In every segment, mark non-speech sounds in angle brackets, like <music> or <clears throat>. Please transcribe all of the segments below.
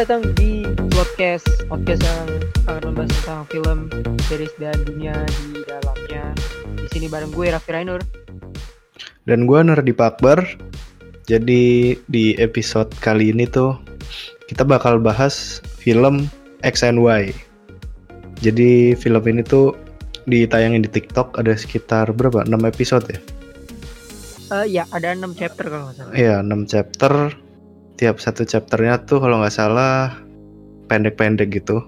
Selamat datang di podcast podcast yang akan membahas tentang film, series dan dunia di dalamnya. Di sini bareng gue Raffi Rainur. Dan gue Nardi Pakbar. Jadi di episode kali ini tuh kita bakal bahas film X and Y. Jadi film ini tuh ditayangin di TikTok ada sekitar berapa? 6 episode ya? Uh, ya ada 6 chapter kalau nggak salah. Iya 6 chapter. Tiap satu chapternya tuh kalau nggak salah pendek-pendek gitu.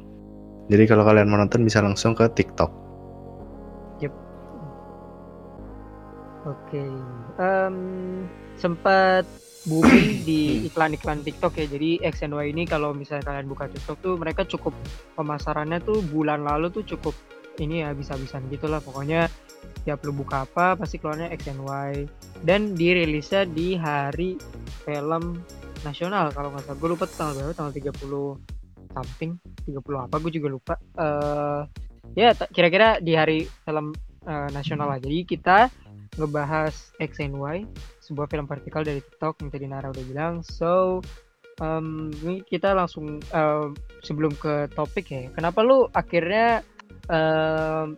Jadi kalau kalian mau nonton bisa langsung ke TikTok. Yep. Oke. Okay. Um, sempat booming <coughs> di iklan-iklan TikTok ya. Jadi X and Y ini kalau misalnya kalian buka TikTok tuh mereka cukup pemasarannya tuh bulan lalu tuh cukup ini ya bisa-bisan gitulah pokoknya tiap lu buka apa pasti keluarnya X and Y dan dirilisnya di hari film nasional kalau nggak salah. Gue lupa tanggal berapa tanggal 30 something 30 apa gue juga lupa. Uh, ya kira-kira di hari film uh, nasional lah jadi kita ngebahas X and Y sebuah film vertikal dari TikTok yang tadi Nara udah bilang. So um, ini kita langsung uh, sebelum ke topik ya kenapa lu akhirnya uh,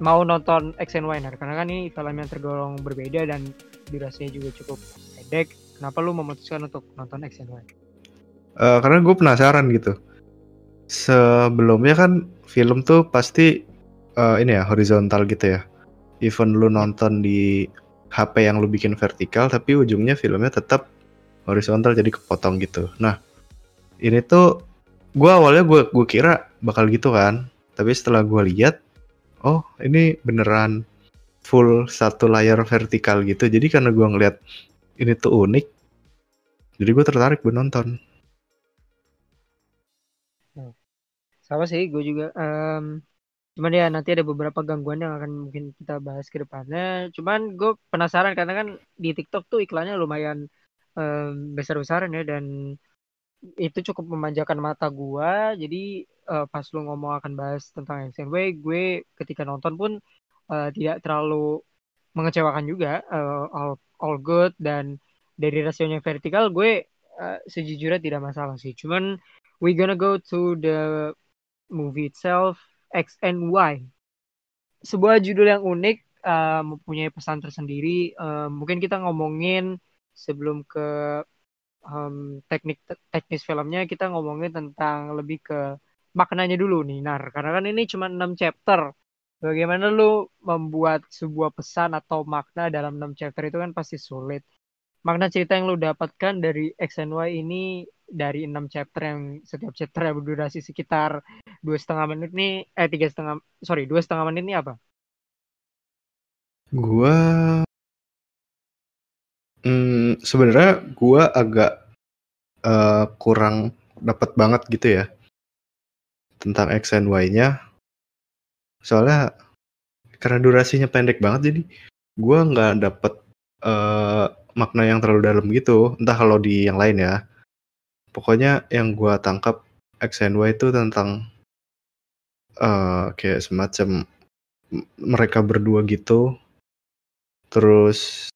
mau nonton X and Y karena kan ini film yang tergolong berbeda dan durasinya juga cukup pendek kenapa lu memutuskan untuk nonton X and Y? Uh, karena gue penasaran gitu. Sebelumnya kan film tuh pasti uh, ini ya horizontal gitu ya. Even lu nonton di HP yang lu bikin vertikal tapi ujungnya filmnya tetap horizontal jadi kepotong gitu. Nah ini tuh gue awalnya gue gue kira bakal gitu kan. Tapi setelah gue lihat oh ini beneran full satu layar vertikal gitu. Jadi karena gue ngeliat ini tuh unik. Jadi gue tertarik buat nonton. Hmm. sama sih gue juga um, cuman ya nanti ada beberapa gangguan yang akan mungkin kita bahas ke depannya. Cuman gue penasaran karena kan di TikTok tuh iklannya lumayan um, besar-besaran ya dan itu cukup memanjakan mata gue jadi uh, pas lu ngomong akan bahas tentang XNW gue ketika nonton pun uh, tidak terlalu mengecewakan juga uh, all all good dan dari rasionya vertikal gue uh, sejujurnya tidak masalah sih. Cuman we gonna go to the movie itself X and Y. Sebuah judul yang unik uh, mempunyai pesan tersendiri. Uh, mungkin kita ngomongin sebelum ke um, teknik teknis filmnya kita ngomongin tentang lebih ke maknanya dulu nih Nar. Karena kan ini cuma 6 chapter bagaimana lu membuat sebuah pesan atau makna dalam 6 chapter itu kan pasti sulit makna cerita yang lu dapatkan dari X and Y ini dari 6 chapter yang setiap chapter yang berdurasi sekitar dua setengah menit nih eh tiga setengah sorry dua setengah menit ini apa? Gua Hmm, sebenarnya gue agak uh, kurang dapat banget gitu ya tentang X and Y-nya. Soalnya karena durasinya pendek banget jadi gue nggak dapet uh, makna yang terlalu dalam gitu. Entah kalau di yang lain ya. Pokoknya yang gue tangkap X and Y itu tentang uh, kayak semacam mereka berdua gitu. Terus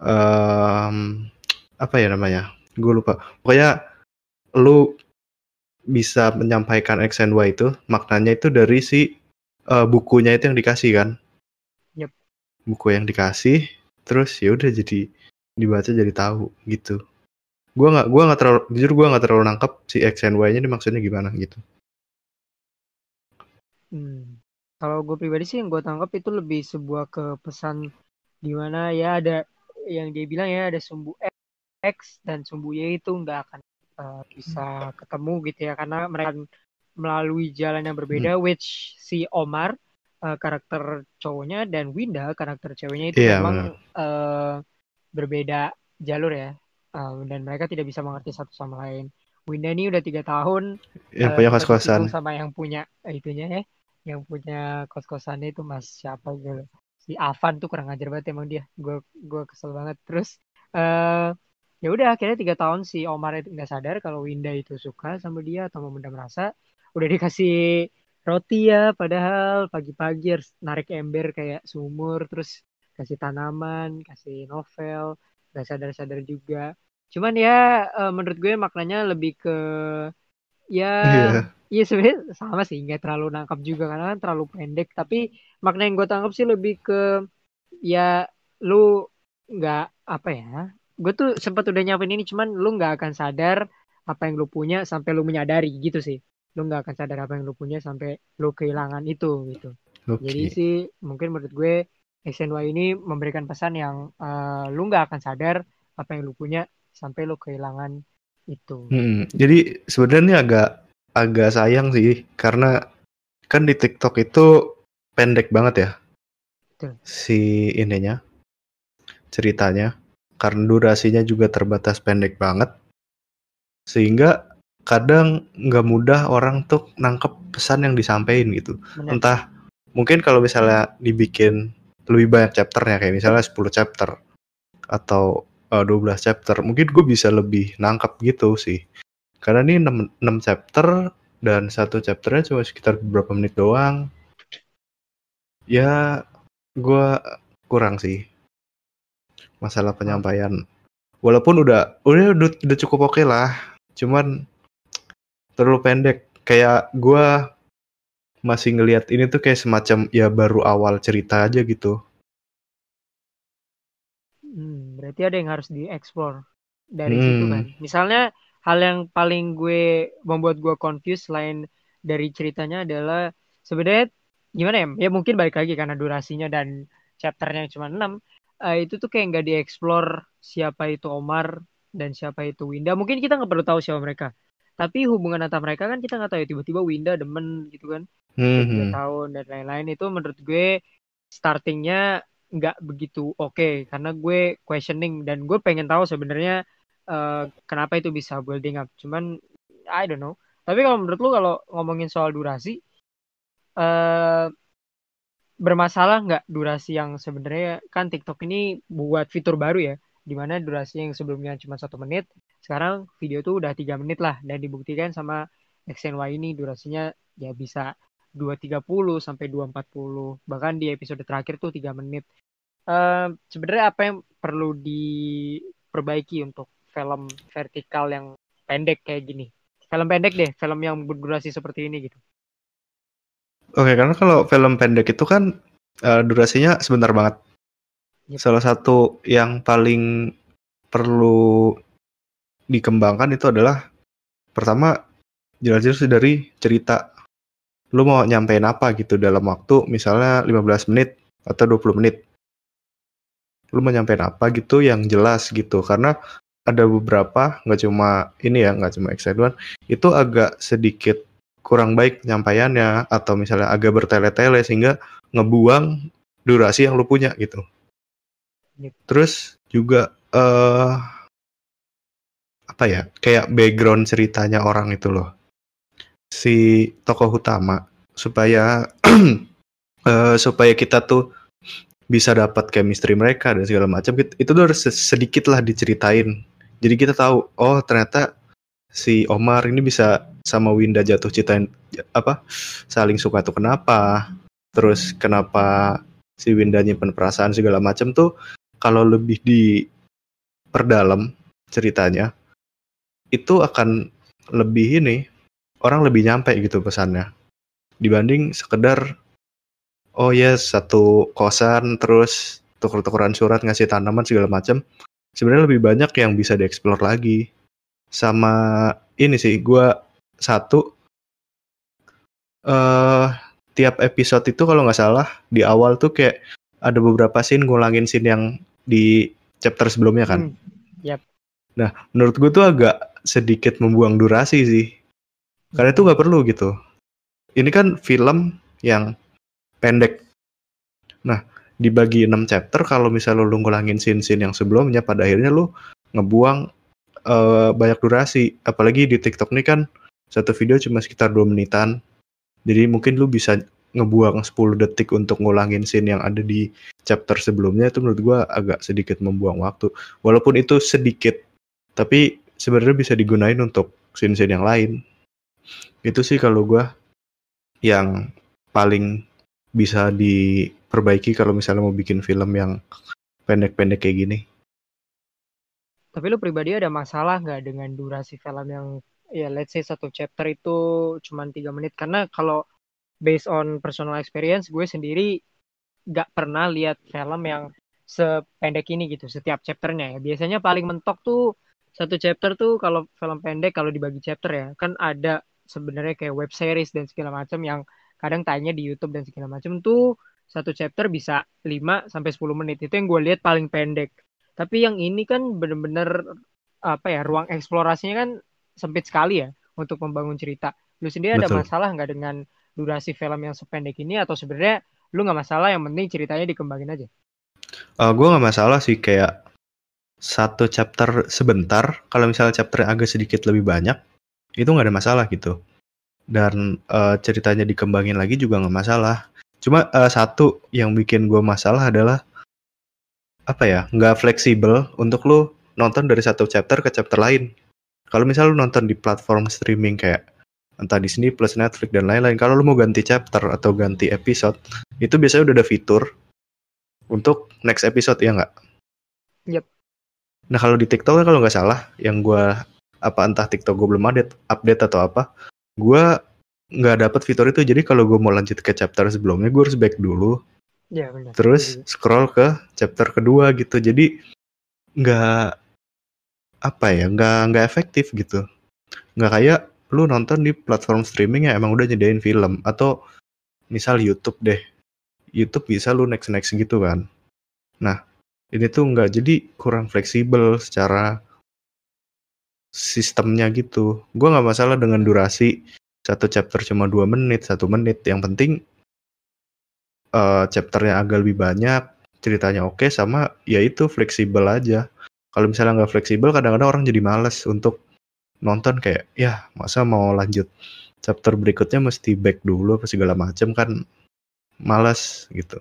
um, apa ya namanya? Gue lupa. Pokoknya lu bisa menyampaikan X and Y itu maknanya itu dari si uh, bukunya itu yang dikasih kan? Yep. Buku yang dikasih, terus ya udah jadi dibaca jadi tahu gitu. Gua nggak gua nggak terlalu jujur gua nggak terlalu nangkep si X and Y-nya ini maksudnya gimana gitu. Hmm. Kalau gue pribadi sih yang gue tangkap itu lebih sebuah kepesan di mana ya ada yang dia bilang ya ada sumbu X dan sumbu Y itu nggak akan uh, bisa ketemu gitu ya karena mereka melalui jalan yang berbeda hmm. which si Omar uh, karakter cowoknya dan Winda karakter ceweknya itu yeah, memang uh, berbeda jalur ya uh, dan mereka tidak bisa mengerti satu sama lain. Winda ini udah tiga tahun yang uh, punya kos-kosan. sama yang punya itunya ya yang punya kos-kosannya itu mas siapa gitu. Si Avan tuh kurang ajar banget emang dia. Gue gue kesel banget. Terus uh, ya udah akhirnya tiga tahun si Omar itu nggak sadar kalau Winda itu suka sama dia atau memendam rasa udah dikasih roti ya padahal pagi-pagi harus narik ember kayak sumur terus kasih tanaman kasih novel nggak sadar-sadar juga cuman ya uh, menurut gue maknanya lebih ke ya Iya. iya sebenarnya sama sih nggak terlalu nangkap juga karena kan terlalu pendek tapi makna yang gue tangkap sih lebih ke ya lu nggak apa ya gue tuh sempat udah nyiapin ini cuman lu nggak akan sadar apa yang lu punya sampai lu menyadari gitu sih lu nggak akan sadar apa yang lu punya sampai lu kehilangan itu gitu Oke. jadi sih mungkin menurut gue SNY ini memberikan pesan yang uh, lu nggak akan sadar apa yang lu punya sampai lu kehilangan itu. Hmm, jadi sebenarnya agak agak sayang sih karena kan di TikTok itu pendek banget ya Betul. si ininya ceritanya karena durasinya juga terbatas pendek banget. Sehingga kadang nggak mudah orang tuh nangkep pesan yang disampaikan gitu. Benar. entah mungkin kalau misalnya dibikin lebih banyak chapternya kayak misalnya 10 chapter atau uh, 12 chapter mungkin gue bisa lebih nangkep gitu sih. Karena ini 6, 6 chapter dan satu chapternya cuma sekitar beberapa menit doang. Ya gue kurang sih masalah penyampaian walaupun udah udah udah, udah cukup oke lah cuman terlalu pendek kayak gue masih ngelihat ini tuh kayak semacam ya baru awal cerita aja gitu Hmm, berarti ada yang harus dieksplor dari Hmm. situ kan. Misalnya hal yang paling gue membuat gue confused selain dari ceritanya adalah sebenarnya gimana ya? Ya mungkin balik lagi karena durasinya dan chapternya cuma 6 eh, itu tuh kayak nggak dieksplor siapa itu Omar dan siapa itu Winda. Mungkin kita nggak perlu tahu siapa mereka. Tapi hubungan antara mereka kan kita nggak tahu ya tiba-tiba Winda demen gitu kan. Tiga Hmm. tahun dan lain-lain itu menurut gue startingnya nggak begitu oke karena gue questioning dan gue pengen tahu sebenarnya eh, kenapa itu bisa building up cuman I don't know tapi kalau menurut lu kalau ngomongin soal durasi eh bermasalah nggak durasi yang sebenarnya? Kan TikTok ini buat fitur baru ya di mana durasi yang sebelumnya cuma satu menit sekarang video tuh udah tiga menit lah. Dan dibuktikan sama XNY ini durasinya ya bisa 2.30 sampai 2.40 bahkan di episode terakhir tuh tiga menit. Eh, sebenarnya apa yang perlu diperbaiki untuk film vertikal yang pendek kayak gini? Film pendek deh film yang berdurasi seperti ini gitu Oke, karena kalau film pendek itu kan eh, durasinya sebentar banget. Yep. Salah satu yang paling perlu dikembangkan itu adalah pertama jelas-jelas dari cerita. Lu mau nyampein apa gitu dalam waktu misalnya 15 menit atau 20 menit. Lu mau nyampein apa gitu yang jelas gitu karena ada beberapa nggak cuma ini ya nggak cuma X1 itu agak sedikit kurang baik penyampaiannya atau misalnya agak bertele-tele sehingga ngebuang durasi yang lu punya gitu. Yep. Terus juga eh apa ya kayak background ceritanya orang itu loh si tokoh utama supaya <clears throat> eh, supaya kita tuh bisa dapat chemistry mereka dan segala macam gitu, itu tuh harus sedikit lah diceritain jadi kita tahu oh ternyata si Omar ini bisa sama Winda jatuh cinta apa saling suka tuh kenapa? Terus kenapa si Winda nyimpen perasaan segala macam tuh kalau lebih diperdalam ceritanya itu akan lebih ini orang lebih nyampe gitu pesannya. Dibanding sekedar oh ya satu kosan terus tuker-tukeran surat ngasih tanaman segala macam. Sebenarnya lebih banyak yang bisa dieksplor lagi. Sama ini sih gua satu eh tiap episode itu kalau nggak salah di awal tuh kayak ada beberapa scene ngulangin scene yang di chapter sebelumnya kan. Hmm, yap. Nah, menurut gue tuh agak sedikit membuang durasi sih. Karena itu nggak perlu gitu. Ini kan film yang pendek. Nah, dibagi 6 chapter kalau misalnya lu ngulangin scene-scene yang sebelumnya pada akhirnya lu ngebuang eh, banyak durasi. Apalagi di TikTok ini kan satu video cuma sekitar 2 menitan. Jadi mungkin lu bisa ngebuang 10 detik untuk ngulangin scene yang ada di chapter sebelumnya itu menurut gua agak sedikit membuang waktu. Walaupun itu sedikit, tapi sebenarnya bisa digunain untuk scene-scene yang lain. Itu sih kalau gua yang paling bisa diperbaiki kalau misalnya mau bikin film yang pendek-pendek kayak gini. Tapi lu pribadi ada masalah nggak dengan durasi film yang ya let's say satu chapter itu cuma tiga menit? Karena kalau based on personal experience gue sendiri nggak pernah lihat film yang sependek ini gitu setiap chapternya ya. Biasanya paling mentok tuh satu chapter tuh kalau film pendek kalau dibagi chapter ya kan ada sebenarnya kayak web series dan segala macam yang kadang tanya di YouTube dan segala macam tuh satu chapter bisa 5 sampai 10 menit. Itu yang gue lihat paling pendek. Tapi yang ini kan bener-bener apa ya ruang eksplorasinya kan sempit sekali ya untuk membangun cerita. Lu sendiri ada masalah nggak dengan durasi film yang sependek ini atau sebenarnya lu nggak masalah yang penting ceritanya dikembangin aja? Uh, gue nggak masalah sih kayak satu chapter sebentar. Kalau misalnya chapter agak sedikit lebih banyak, itu nggak ada masalah gitu. Dan uh, ceritanya dikembangin lagi juga nggak masalah. Cuma uh, satu yang bikin gue masalah adalah apa ya nggak fleksibel untuk lu nonton dari satu chapter ke chapter lain. Kalau misal lu nonton di platform streaming kayak entah Disney plus Netflix dan lain-lain, kalau lu mau ganti chapter atau ganti episode, itu biasanya udah ada fitur untuk next episode ya nggak? Yep. Nah kalau di TikTok kalau nggak salah, yang gue apa entah TikTok gue belum update, update atau apa, gue nggak dapat fitur itu. Jadi kalau gue mau lanjut ke chapter sebelumnya, gue harus back dulu, Ya, benar. Terus scroll ke chapter kedua gitu. Jadi nggak apa ya, nggak nggak efektif gitu. Nggak kayak lu nonton di platform streaming yang emang udah nyediain film atau misal YouTube deh. YouTube bisa lu next next gitu kan. Nah, ini tuh nggak jadi kurang fleksibel secara sistemnya gitu. Gue nggak masalah dengan durasi satu chapter cuma dua menit, satu menit. Yang penting uh, chapternya agak lebih banyak, ceritanya oke, sama ya itu fleksibel aja. Kalau misalnya nggak fleksibel, kadang-kadang orang jadi males untuk nonton kayak, ya masa mau lanjut chapter berikutnya mesti back dulu apa segala macam kan males gitu.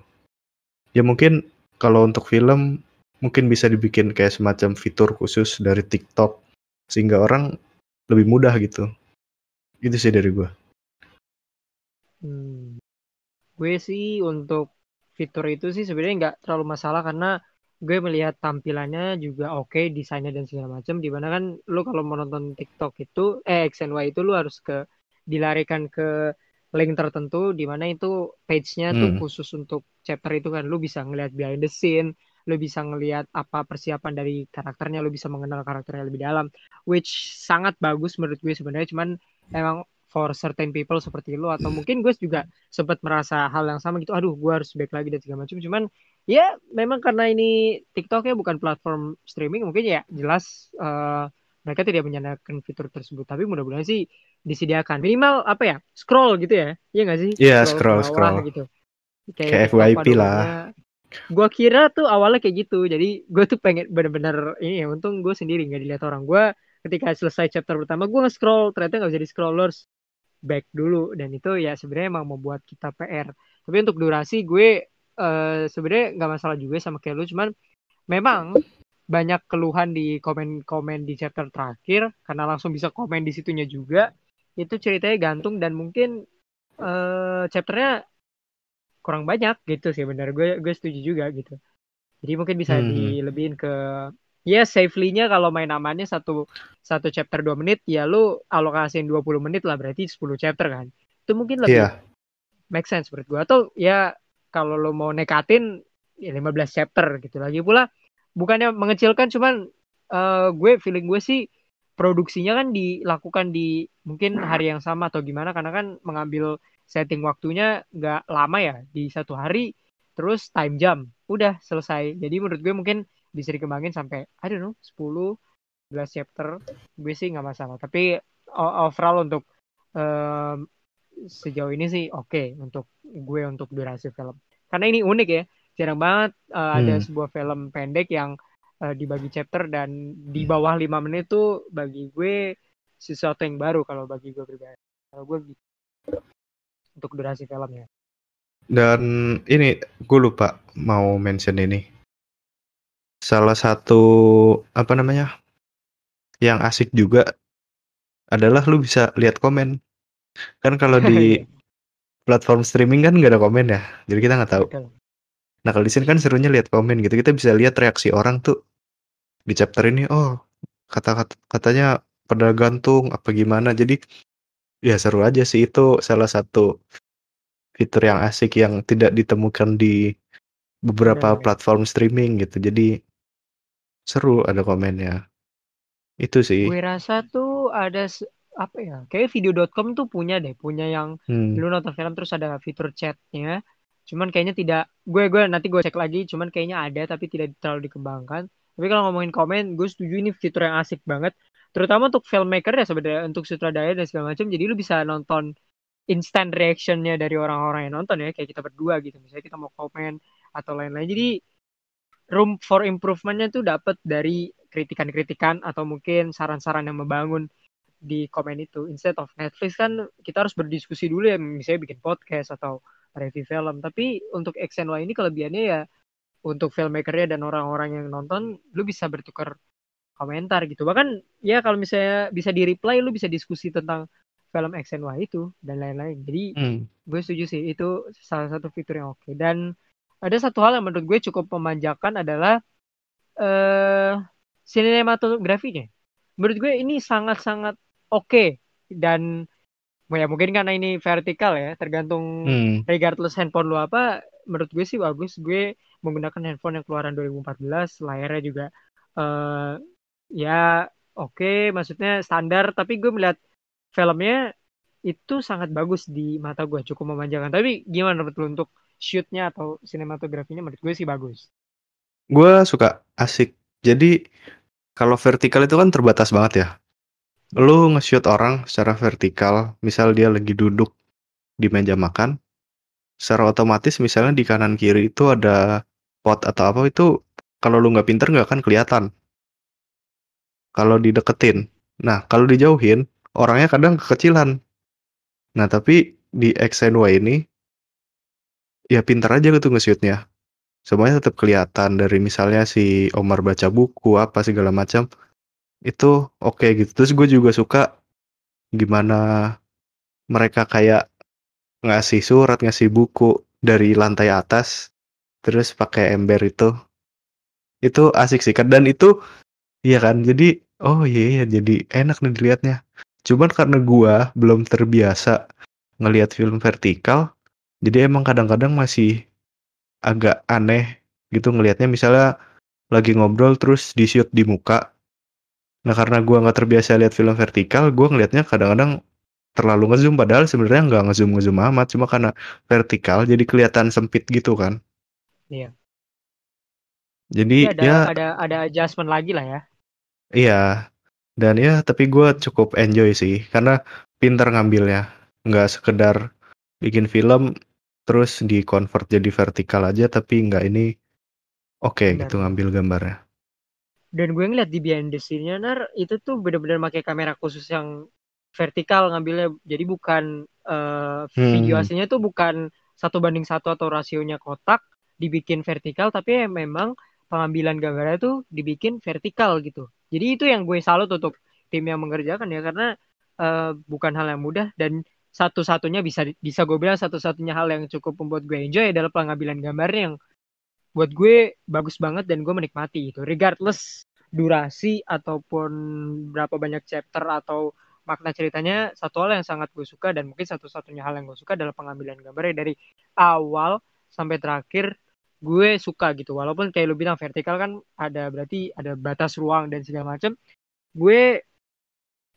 Ya mungkin kalau untuk film mungkin bisa dibikin kayak semacam fitur khusus dari TikTok sehingga orang lebih mudah gitu. Itu sih dari gue. Hmm. Gue sih untuk fitur itu sih sebenarnya nggak terlalu masalah karena gue melihat tampilannya juga oke, okay, desainnya dan segala macam. Di mana kan lu kalau mau nonton TikTok itu, eh XNY itu lu harus ke dilarikan ke link tertentu di mana itu page-nya hmm. tuh khusus untuk chapter itu kan. Lu bisa ngelihat behind the scene lu bisa ngelihat apa persiapan dari karakternya lu bisa mengenal karakternya lebih dalam. Which sangat bagus menurut gue sebenarnya. Cuman emang for certain people seperti lu atau mungkin gue juga sempat merasa hal yang sama gitu. Aduh gue harus back lagi dan segala macam cuman ya memang karena ini TikTok ya bukan platform streaming mungkin ya jelas uh, mereka tidak menyediakan fitur tersebut. Tapi mudah-mudahan sih disediakan. Minimal apa ya scroll gitu ya. Iya nggak sih? Iya yeah, scroll scroll, scroll. gitu. Kayak, kayak FYP lah. gue kira tuh awalnya kayak gitu. Jadi gue tuh pengen bener-bener ini ya untung gue sendiri nggak dilihat orang. Gue ketika selesai chapter pertama gue nge-scroll ternyata nggak bisa di scrollers back dulu. Dan itu ya sebenarnya emang membuat kita PR tapi untuk durasi gue uh, sebenarnya nggak masalah juga sama kayak lu cuman memang banyak keluhan di komen-komen di chapter terakhir karena langsung bisa komen di situnya juga itu ceritanya gantung dan mungkin uh, chapternya kurang banyak gitu sih benar gue gue setuju juga gitu jadi mungkin bisa hmm. dilebihin ke ya safely-nya kalau main amannya satu satu chapter dua menit ya lu alokasiin 20 menit lah berarti 10 chapter kan itu mungkin lebih yeah. make sense menurut gue atau ya kalau lo mau nekatin ya 15 chapter gitu. Lagi pula bukannya mengecilkan cuman uh, gue feeling gue sih produksinya kan dilakukan di mungkin hari yang sama atau gimana karena kan mengambil setting waktunya nggak lama ya di satu hari terus time jam udah selesai. Jadi menurut gue mungkin bisa dikembangin sampai I don't know 10 11 chapter gue sih nggak masalah. Tapi overall untuk sejauh ini sih oke okay untuk gue untuk durasi film. Karena ini unik ya jarang banget uh, hmm. ada sebuah film pendek yang uh, dibagi chapter dan di bawah lima menit tuh bagi gue sesuatu yang baru kalau bagi gue pribadi. Kalau gue gitu. Untuk durasi filmnya. Dan ini gue lupa mau mention ini. Salah satu apa namanya yang asik juga adalah lu bisa lihat komen kan kalau di <laughs> iya. platform streaming kan nggak ada komen ya jadi kita nggak tahu. Nah kalau di sini kan serunya lihat komen gitu kita bisa lihat reaksi orang tuh. Di chapter ini oh kata-kata katanya pada gantung apa gimana jadi ya seru aja sih itu salah satu fitur yang asik yang tidak ditemukan di beberapa Benar. platform streaming gitu jadi seru ada komennya. Itu sih. Gue rasa tuh ada apa ya? Kayak video.com tuh punya deh, punya yang hmm. lu nonton film terus ada fitur chatnya. Cuman kayaknya tidak. Gue gue nanti gue cek lagi. Cuman kayaknya ada tapi tidak terlalu dikembangkan. Tapi kalau ngomongin komen, gue setuju ini fitur yang asik banget. Terutama untuk filmmaker ya sebenarnya untuk sutradara dan segala macam. Jadi lu bisa nonton instant reactionnya dari orang-orang yang nonton ya kayak kita berdua gitu. Misalnya kita mau komen atau lain-lain. Jadi room for improvementnya tuh dapat dari kritikan-kritikan atau mungkin saran-saran yang membangun di komen itu. Instead of Netflix kan kita harus berdiskusi dulu ya, misalnya bikin podcast atau review film. Tapi untuk X and Y ini kelebihannya ya untuk filmmakernya dan orang-orang yang nonton, lu bisa bertukar komentar gitu. Bahkan ya kalau misalnya bisa di reply, lu bisa diskusi tentang film X and Y itu dan lain-lain. Jadi Hmm. gue setuju sih itu salah satu fitur yang oke. Dan ada satu hal yang menurut gue cukup memanjakan adalah eh sinematografinya. Menurut gue ini sangat-sangat oke dan ya mungkin karena ini vertikal ya, tergantung Hmm. regardless handphone lu apa, menurut gue sih bagus. Gue menggunakan handphone yang keluaran 2014, layarnya juga eh ya oke, maksudnya standar, tapi gue melihat filmnya itu sangat bagus di mata gue, cukup memanjakan. Tapi gimana menurut lu untuk shootnya atau sinematografinya menurut gue sih bagus. gue suka asik jadi kalau vertikal itu kan terbatas banget ya lu nge-shoot orang secara vertikal misal dia lagi duduk di meja makan secara otomatis misalnya di kanan kiri itu ada pot atau apa itu kalau lu nggak pinter nggak akan kelihatan. Kalau dideketin. Nah kalau dijauhin orangnya kadang kekecilan. Nah tapi di X and Y ini ya pinter aja gitu nge-shootnya. Semuanya tetap kelihatan dari misalnya si Omar baca buku apa segala macam itu oke gitu. Terus gue juga suka gimana mereka kayak ngasih surat ngasih buku dari lantai atas terus pakai ember itu. Itu asik sih dan itu iya kan jadi oh iya iya jadi enak nih dilihatnya. Cuman karena gua belum terbiasa ngelihat film vertikal jadi emang kadang-kadang masih agak aneh gitu ngelihatnya. Misalnya lagi ngobrol terus di shoot di muka nah karena gua nggak terbiasa lihat film vertikal gua ngelihatnya kadang-kadang terlalu ngezoom padahal sebenarnya nggak ngezoom ngezoom amat cuma karena vertikal jadi kelihatan sempit gitu kan Iya. jadi ada ya ada ada adjustment lagi lah ya. iya dan ya tapi gua cukup enjoy sih karena pinter ngambilnya nggak sekedar bikin film terus di convert jadi vertikal aja tapi nggak ini oke Benar. gitu ngambil gambarnya Dan gue ngeliat di behind the scene-nya Nar, itu tuh bener-bener pakai kamera khusus yang vertikal ngambilnya. Jadi bukan eh, video Hmm. aslinya tuh bukan satu banding satu atau rasionya kotak dibikin vertikal, tapi ya memang pengambilan gambarnya tuh dibikin vertikal gitu. Jadi itu yang gue salut untuk tim yang mengerjakan ya karena eh, bukan hal yang mudah dan satu-satunya bisa bisa gue bilang satu-satunya hal yang cukup membuat gue enjoy adalah pengambilan gambarnya yang buat gue bagus banget dan gue menikmati itu. Regardless durasi ataupun berapa banyak chapter atau makna ceritanya satu hal yang sangat gue suka dan mungkin satu-satunya hal yang gue suka adalah pengambilan gambarnya. Dari awal sampai terakhir gue suka gitu. Walaupun kayak lu bilang vertikal kan ada berarti ada batas ruang dan segala macam gue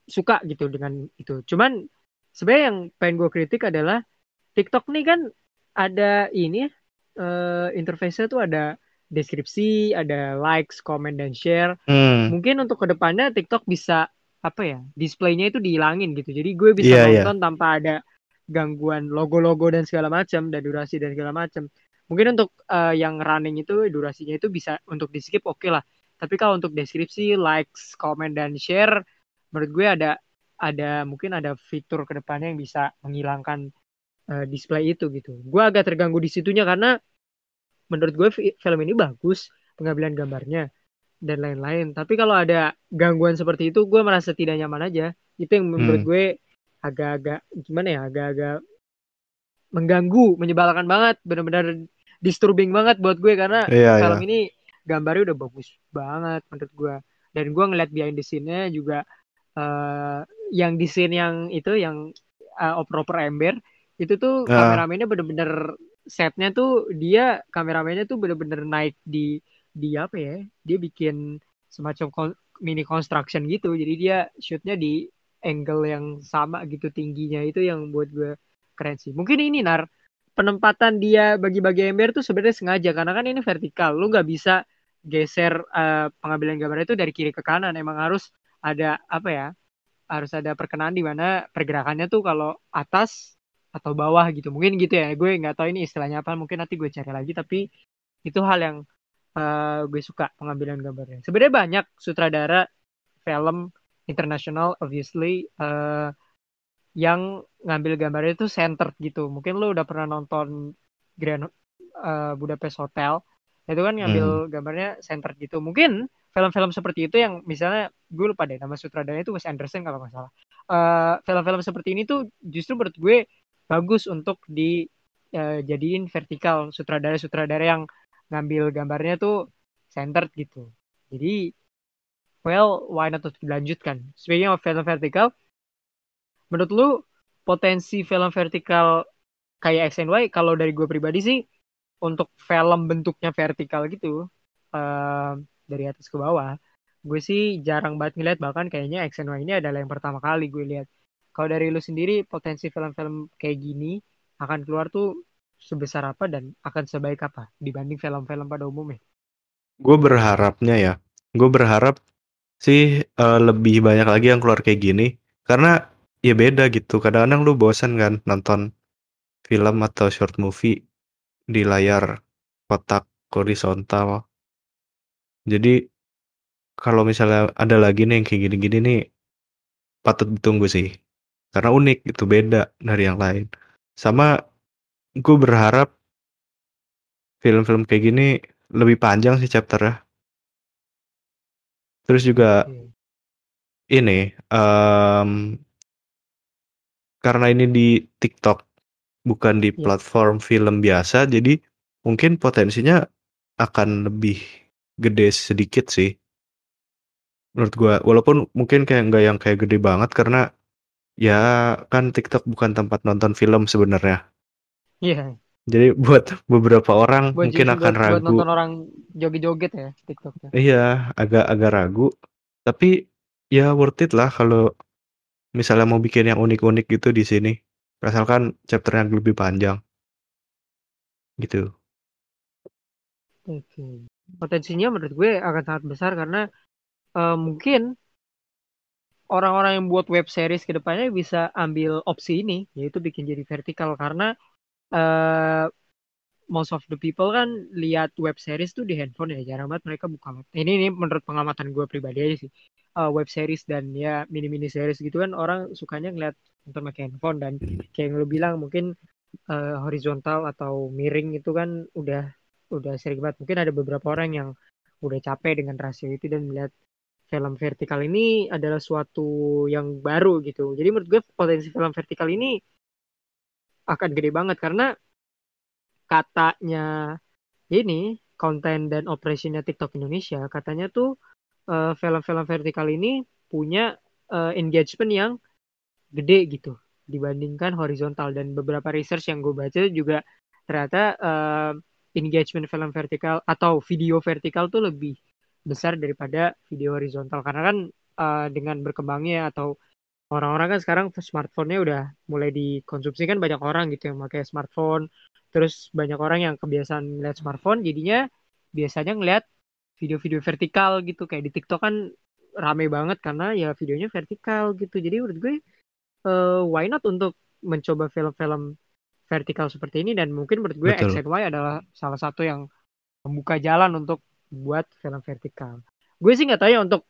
suka gitu dengan itu. Cuman sebenarnya yang pengen gue kritik adalah TikTok nih kan ada ini eh interface-nya tuh ada deskripsi, ada likes, comment dan share. Hmm. Mungkin untuk ke depannya TikTok bisa apa ya, displaynya itu dihilangin gitu. Jadi gue bisa Iya, iya. nonton tanpa ada gangguan logo-logo dan segala macam dan durasi dan segala macam. Mungkin untuk eh, yang running itu durasinya itu bisa untuk di skip oke lah. Tapi kalau untuk deskripsi, likes, comment dan share, menurut gue ada ada mungkin ada fitur ke depannya yang bisa menghilangkan eh, display itu gitu. Gue agak terganggu di situnya karena menurut gue fi- film ini bagus pengambilan gambarnya dan lain-lain. Tapi kalau ada gangguan seperti itu, gue merasa tidak nyaman aja. Itu yang menurut Hmm. gue agak-agak gimana ya, agak-agak mengganggu, menyebalkan banget, benar-benar disturbing banget buat gue karena Iya, film ini gambarnya udah bagus banget menurut gue dan gue ngeliat behind the scene-nya juga uh, yang di scene yang itu yang uh, oper-oper ember itu tuh uh. kameramennya bener-bener setnya tuh dia kameramennya tuh bener-bener naik di di apa ya dia bikin semacam kon, mini construction gitu. Jadi dia shootnya di angle yang sama gitu tingginya itu yang buat gue keren sih. Mungkin ini nar penempatan dia bagi-bagi ember tuh sebenarnya sengaja karena kan ini vertikal. Lu nggak bisa geser uh, pengambilan gambar itu dari kiri ke kanan. Emang harus ada apa ya harus ada perkenaan di mana pergerakannya tuh kalau atas atau bawah gitu mungkin gitu ya gue nggak tahu ini istilahnya apa mungkin nanti gue cari lagi tapi itu hal yang uh, gue suka pengambilan gambarnya sebenarnya banyak sutradara film internasional obviously uh, yang ngambil gambarnya itu center gitu mungkin lo udah pernah nonton Grand uh, Budapest Hotel itu kan ngambil hmm. gambarnya center gitu mungkin film-film seperti itu yang misalnya gue lupa deh nama sutradaranya itu Wes Anderson kalau nggak salah. Uh, film-film seperti ini tuh justru menurut gue bagus untuk dijadiin uh, vertikal sutradara-sutradara yang ngambil gambarnya tuh centered gitu. Jadi well why not dilanjutkan. Speaking of film vertikal, menurut lu potensi film vertikal kayak X and Y kalau dari gue pribadi sih untuk film bentuknya vertikal gitu uh, dari atas ke bawah gue sih jarang banget ngeliat bahkan kayaknya X and Y ini adalah yang pertama kali gue lihat kalau dari lu sendiri potensi film-film kayak gini akan keluar tuh sebesar apa dan akan sebaik apa dibanding film-film pada umumnya? Gue berharapnya ya gue berharap sih uh, lebih banyak lagi yang keluar kayak gini. Karena ya beda gitu kadang-kadang lu bosan kan nonton film atau short movie di layar kotak horizontal. Jadi kalau misalnya ada lagi nih yang kayak gini-gini nih patut ditunggu sih. Karena unik itu beda dari yang lain. Sama gue berharap film-film kayak gini lebih panjang sih chapternya. Terus juga hmm. ini um, karena ini di TikTok bukan di yeah. platform film biasa, jadi mungkin potensinya akan lebih gede sedikit sih. Menurut gua, walaupun mungkin kayak nggak yang kayak gede banget karena ya kan TikTok bukan tempat nonton film sebenarnya. Iya. Yeah. Jadi <laughs> buat beberapa orang buat mungkin akan buat, ragu. Buat nonton orang joget-joget ya TikTok. Iya, agak-agak ragu. Tapi ya worth it lah kalau misalnya mau bikin yang unik-unik gitu di sini. Asalkan chapternya lebih panjang. Gitu. Oke. Okay potensinya menurut gue akan sangat besar karena uh, mungkin orang-orang yang buat web series ke depannya bisa ambil opsi ini yaitu bikin jadi vertikal. Karena uh, most of the people kan lihat web series tuh di handphone ya jarang banget mereka buka web. Ini ini menurut pengamatan gue pribadi aja sih. Uh, web series dan ya mini mini series gitu kan orang sukanya ngeliat untuk pakai handphone. Dan kayak yang lo bilang mungkin uh, horizontal atau miring itu kan udah udah sering banget. Mungkin ada beberapa orang yang udah capek dengan rasio itu dan melihat film vertikal ini adalah suatu yang baru gitu. Jadi menurut gue potensi film vertikal ini akan gede banget karena katanya ini konten dan operasinya TikTok Indonesia katanya tuh eh, film-film vertikal ini punya uh, engagement yang gede gitu. Dibandingkan horizontal. Dan beberapa research yang gue baca juga ternyata uh, engagement film vertikal atau video vertikal tuh lebih besar daripada video horizontal. Karena kan uh, dengan berkembangnya atau orang-orang kan sekarang smartphone-nya udah mulai dikonsumsi kan banyak orang gitu yang pakai smartphone. Terus banyak orang yang kebiasaan melihat smartphone jadinya biasanya ngeliat video-video vertikal gitu. Kayak di TikTok kan rame banget karena ya videonya vertikal gitu. Jadi menurut gue uh, why not untuk mencoba film-film vertikal seperti ini? Dan mungkin menurut gue Betul. X and Y adalah salah satu yang membuka jalan untuk buat film vertikal. Gue sih nggak tahu ya untuk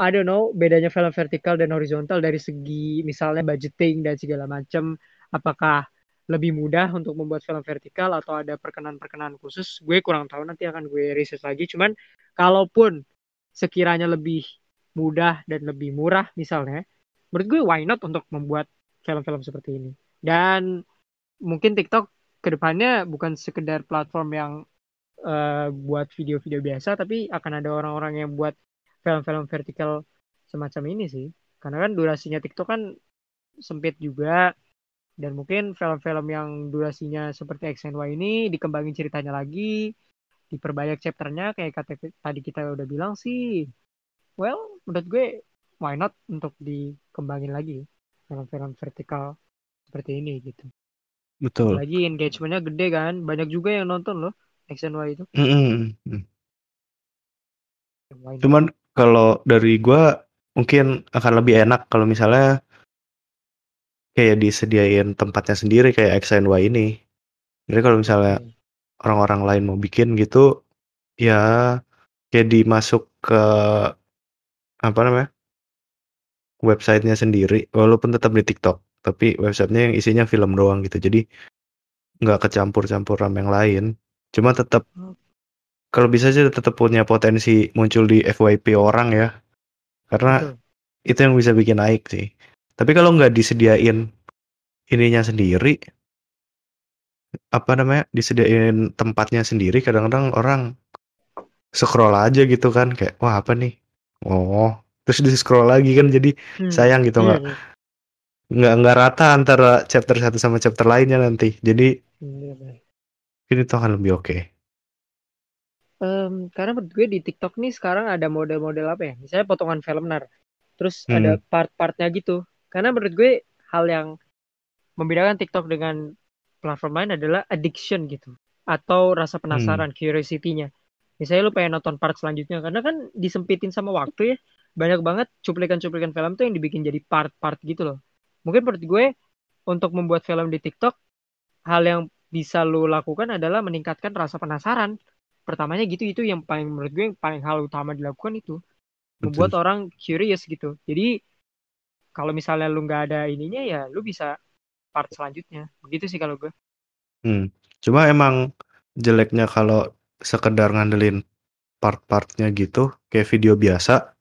I don't know bedanya film vertikal dan horizontal dari segi misalnya budgeting dan segala macam apakah lebih mudah untuk membuat film vertikal atau ada perkenan-perkenan khusus gue kurang tahu nanti akan gue riset lagi cuman kalaupun sekiranya lebih mudah dan lebih murah misalnya menurut gue why not untuk membuat film-film seperti ini dan mungkin TikTok ke depannya bukan sekedar platform yang uh, buat video-video biasa tapi akan ada orang-orang yang buat film-film vertikal semacam ini sih. Karena kan durasinya TikTok kan sempit juga dan mungkin film-film yang durasinya seperti X and Y ini dikembangin ceritanya lagi diperbanyak chapternya kayak kata tadi kita udah bilang sih. Well menurut gue why not untuk dikembangin lagi film-film vertikal seperti ini gitu. Betul. Lagi engagementnya gede kan banyak juga yang nonton loh X and Y itu mm -hmm. cuman kalau dari gue mungkin akan lebih enak kalau misalnya kayak disediain tempatnya sendiri kayak X and Y ini. Jadi kalau misalnya orang orang-orang lain mau bikin gitu, ya kayak dimasuk ke apa namanya websitenya sendiri, walaupun tetap di TikTok, tapi websitenya yang isinya film doang gitu. Jadi nggak kecampur-campur sama yang lain. Cuma tetap kalau bisa sih tetap punya potensi muncul di FYP orang ya, karena Betul. itu yang bisa bikin naik sih. Tapi kalau nggak disediain ininya sendiri, apa namanya, disediain tempatnya sendiri, kadang-kadang orang scroll aja gitu kan, kayak wah apa nih? Oh, terus di scroll lagi kan jadi hmm. sayang gitu nggak hmm. nggak nggak rata antara chapter satu sama chapter lainnya nanti. Jadi hmm. Ini tuh akan lebih oke. Okay. Um, karena menurut gue di TikTok nih sekarang ada model-model apa ya? Misalnya potongan film nar, terus hmm. ada part-partnya gitu karena menurut gue hal yang membedakan TikTok dengan platform lain adalah addiction gitu atau rasa penasaran, hmm. curiosity-nya. Misalnya lu pengen nonton part selanjutnya karena kan disempitin sama waktu ya. Banyak banget cuplikan-cuplikan film tuh yang dibikin jadi part-part gitu loh. Mungkin menurut gue untuk membuat film di TikTok hal yang bisa lu lakukan adalah meningkatkan rasa penasaran. Pertamanya gitu itu yang paling menurut gue yang paling hal utama dilakukan itu membuat Betul. orang curious gitu. Jadi kalau misalnya lu nggak ada ininya ya lu bisa part selanjutnya begitu sih kalau gue hmm. cuma emang jeleknya kalau sekedar ngandelin part-partnya gitu kayak video biasa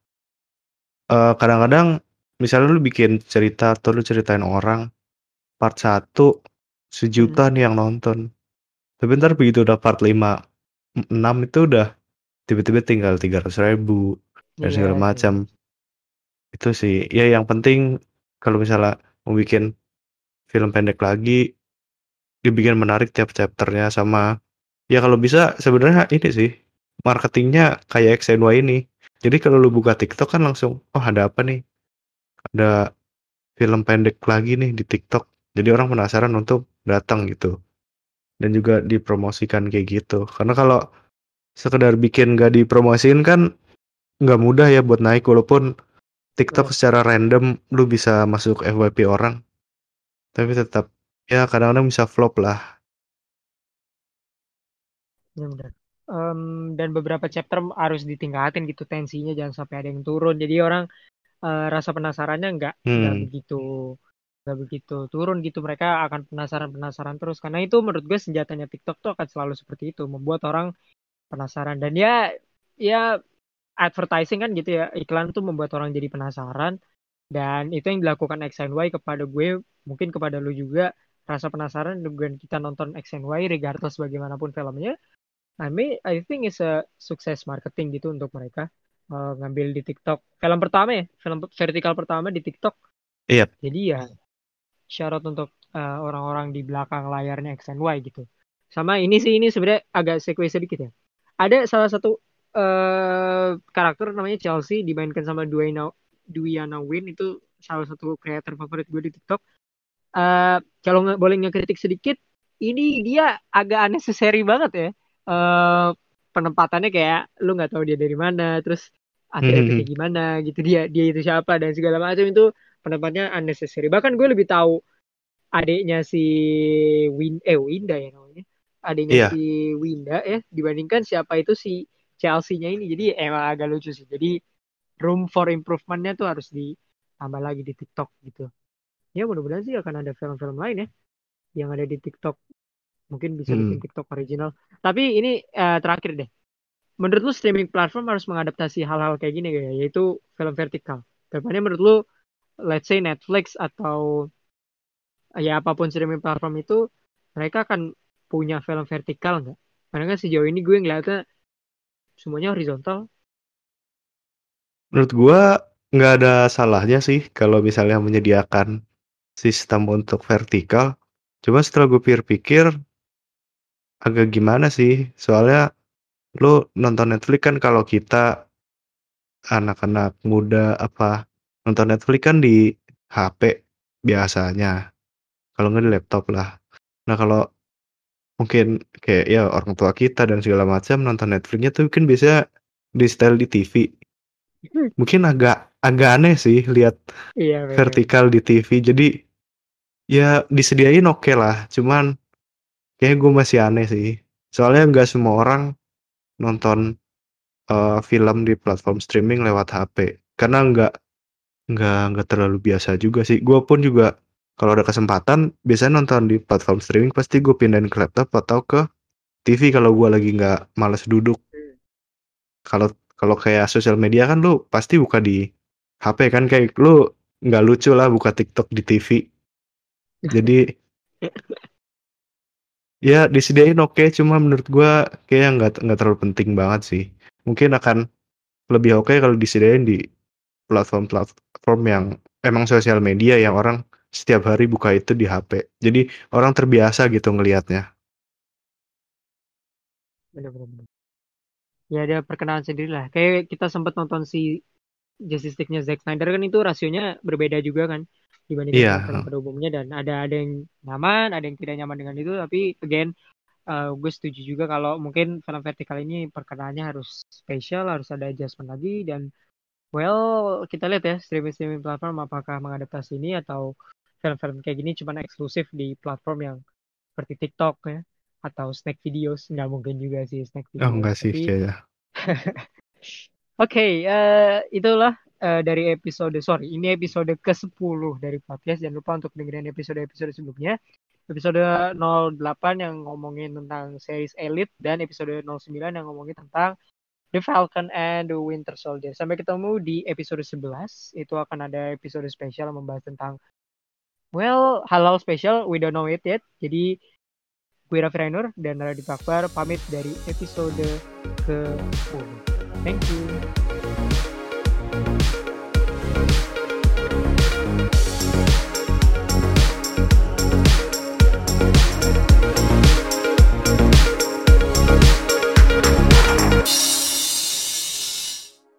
kadang kadang-kadang misalnya lu bikin cerita atau lu ceritain orang part satu sejuta hmm. nih yang nonton tapi ntar begitu udah part lima enam itu udah tiba-tiba tinggal tiga ratus ribu dan yeah, segala iya. macam itu sih, ya yang penting kalau misalnya mau bikin film pendek lagi, dibikin menarik tiap chapternya sama ya kalau bisa sebenarnya ini sih, marketingnya kayak XNY ini. Jadi kalau lu buka TikTok kan langsung, "Oh ada apa nih? Ada film pendek lagi nih di TikTok." Jadi orang penasaran untuk datang gitu. Dan juga dipromosikan kayak gitu. Karena kalau sekedar bikin gak dipromosiin kan nggak mudah ya buat naik walaupun TikTok secara random lu bisa masuk FYP orang. Tapi tetap ya kadang-kadang bisa flop lah. Ya benar. Um, dan beberapa chapter harus ditingkatin gitu tensinya jangan sampai ada yang turun. Jadi orang uh, rasa penasarannya nggak nggak hmm. begitu nggak begitu turun gitu. Mereka akan penasaran penasaran terus. Karena itu menurut gue senjatanya TikTok tuh akan selalu seperti itu. Membuat orang penasaran. Dan ya ya advertising kan gitu ya. Iklan tuh membuat orang jadi penasaran. Dan itu yang dilakukan X and Y kepada gue mungkin kepada lu juga rasa penasaran dengan kita nonton X and Y regardless bagaimanapun filmnya. I mean I think it's a sukses marketing gitu untuk mereka uh, ngambil di TikTok. Film pertama ya film vertikal pertama di TikTok. Iya. Jadi ya syarat untuk uh, orang-orang di belakang layarnya X and Y gitu sama ini sih ini sebenarnya agak sequence sedikit ya ada salah satu uh, karakter namanya Chelsea dimainkan sama Duana Duiana Win itu salah satu kreator favorit gue di TikTok. Uh, kalau nggak boleh ngekritik sedikit, ini dia agak unnecessary banget ya. Uh, penempatannya kayak lu nggak tahu dia dari mana, terus akhirnya mm -hmm. kayak gimana gitu dia dia itu siapa dan segala macam itu penempatnya unnecessary. Bahkan gue lebih tahu adiknya si Win eh Winda ya namanya. Adiknya yeah. si Winda ya dibandingkan siapa itu si Chelsea-nya ini. Jadi emang agak lucu sih. Jadi room for improvement-nya tuh harus ditambah lagi di TikTok gitu. Ya mudah-mudahan sih akan ada film-film lain ya yang ada di TikTok. Mungkin bisa hmm. bikin TikTok original. Tapi ini uh, terakhir deh. Menurut lu streaming platform harus mengadaptasi hal-hal kayak gini ya, yaitu film vertikal. Ke depannya menurut lu, let's say Netflix atau ya apa pun streaming platform itu, mereka akan punya film vertikal nggak? Karena kan sejauh ini gue ngeliatnya semuanya horizontal. Menurut gua nggak ada salahnya sih kalau misalnya menyediakan sistem untuk vertikal. Cuma setelah gue pikir-pikir agak gimana sih? Soalnya lu nonton Netflix kan kalau kita anak-anak muda apa nonton Netflix kan di HP biasanya. Kalau nggak di laptop lah. Nah kalau mungkin kayak ya orang tua kita dan segala macam nonton Netflixnya tuh mungkin bisa di style di TV. Mungkin agak agak aneh sih lihat Iya, bener. vertikal di TV. Jadi ya disediain oke lah. Cuman kayak gue masih aneh sih. Soalnya nggak semua orang nonton uh, film di platform streaming lewat HP. Karena nggak nggak nggak terlalu biasa juga sih. Gue pun juga kalau ada kesempatan biasanya nonton di platform streaming pasti gue pindahin ke laptop atau ke TV kalau gue lagi nggak males duduk. Kalau kalau kayak sosial media kan lu pasti buka di HP kan kayak lu nggak lucu lah buka TikTok di TV. Jadi <laughs> ya disediain oke cuma menurut gua kayak nggak nggak terlalu penting banget sih. Mungkin akan lebih oke kalau disediain di platform-platform yang emang sosial media yang orang setiap hari buka itu di HP. Jadi orang terbiasa gitu ngelihatnya. Ya ada perkenalan sendiri lah. Kayak kita sempat nonton si Justice League-nya Zack Snyder kan itu rasionya berbeda juga kan dibandingkan Iya. dengan film pada umumnya dan ada ada yang nyaman, ada yang tidak nyaman dengan itu tapi again uh, gue setuju juga kalau mungkin film vertikal ini perkenalannya harus spesial, harus ada adjustment lagi dan well kita lihat ya streaming streaming platform apakah mengadaptasi ini atau film-film kayak gini cuma eksklusif di platform yang seperti TikTok ya atau snack videos nggak mungkin juga sih snack Oh videos enggak sih tapi kayaknya. <laughs> Oke, eh, itulah eh, dari episode sorry, ini episode ke-10 dari podcast. Jangan lupa untuk dengerin episode-episode sebelumnya. Episode 08 yang ngomongin tentang series Elite dan episode 09 yang ngomongin tentang The Falcon and the Winter Soldier. Sampai ketemu di episode 11. Itu akan ada episode spesial membahas tentang well, halal spesial, we don't know it yet. Jadi gue Raffi Rainur dan Radit Akbar pamit dari episode ke-10. Thank you.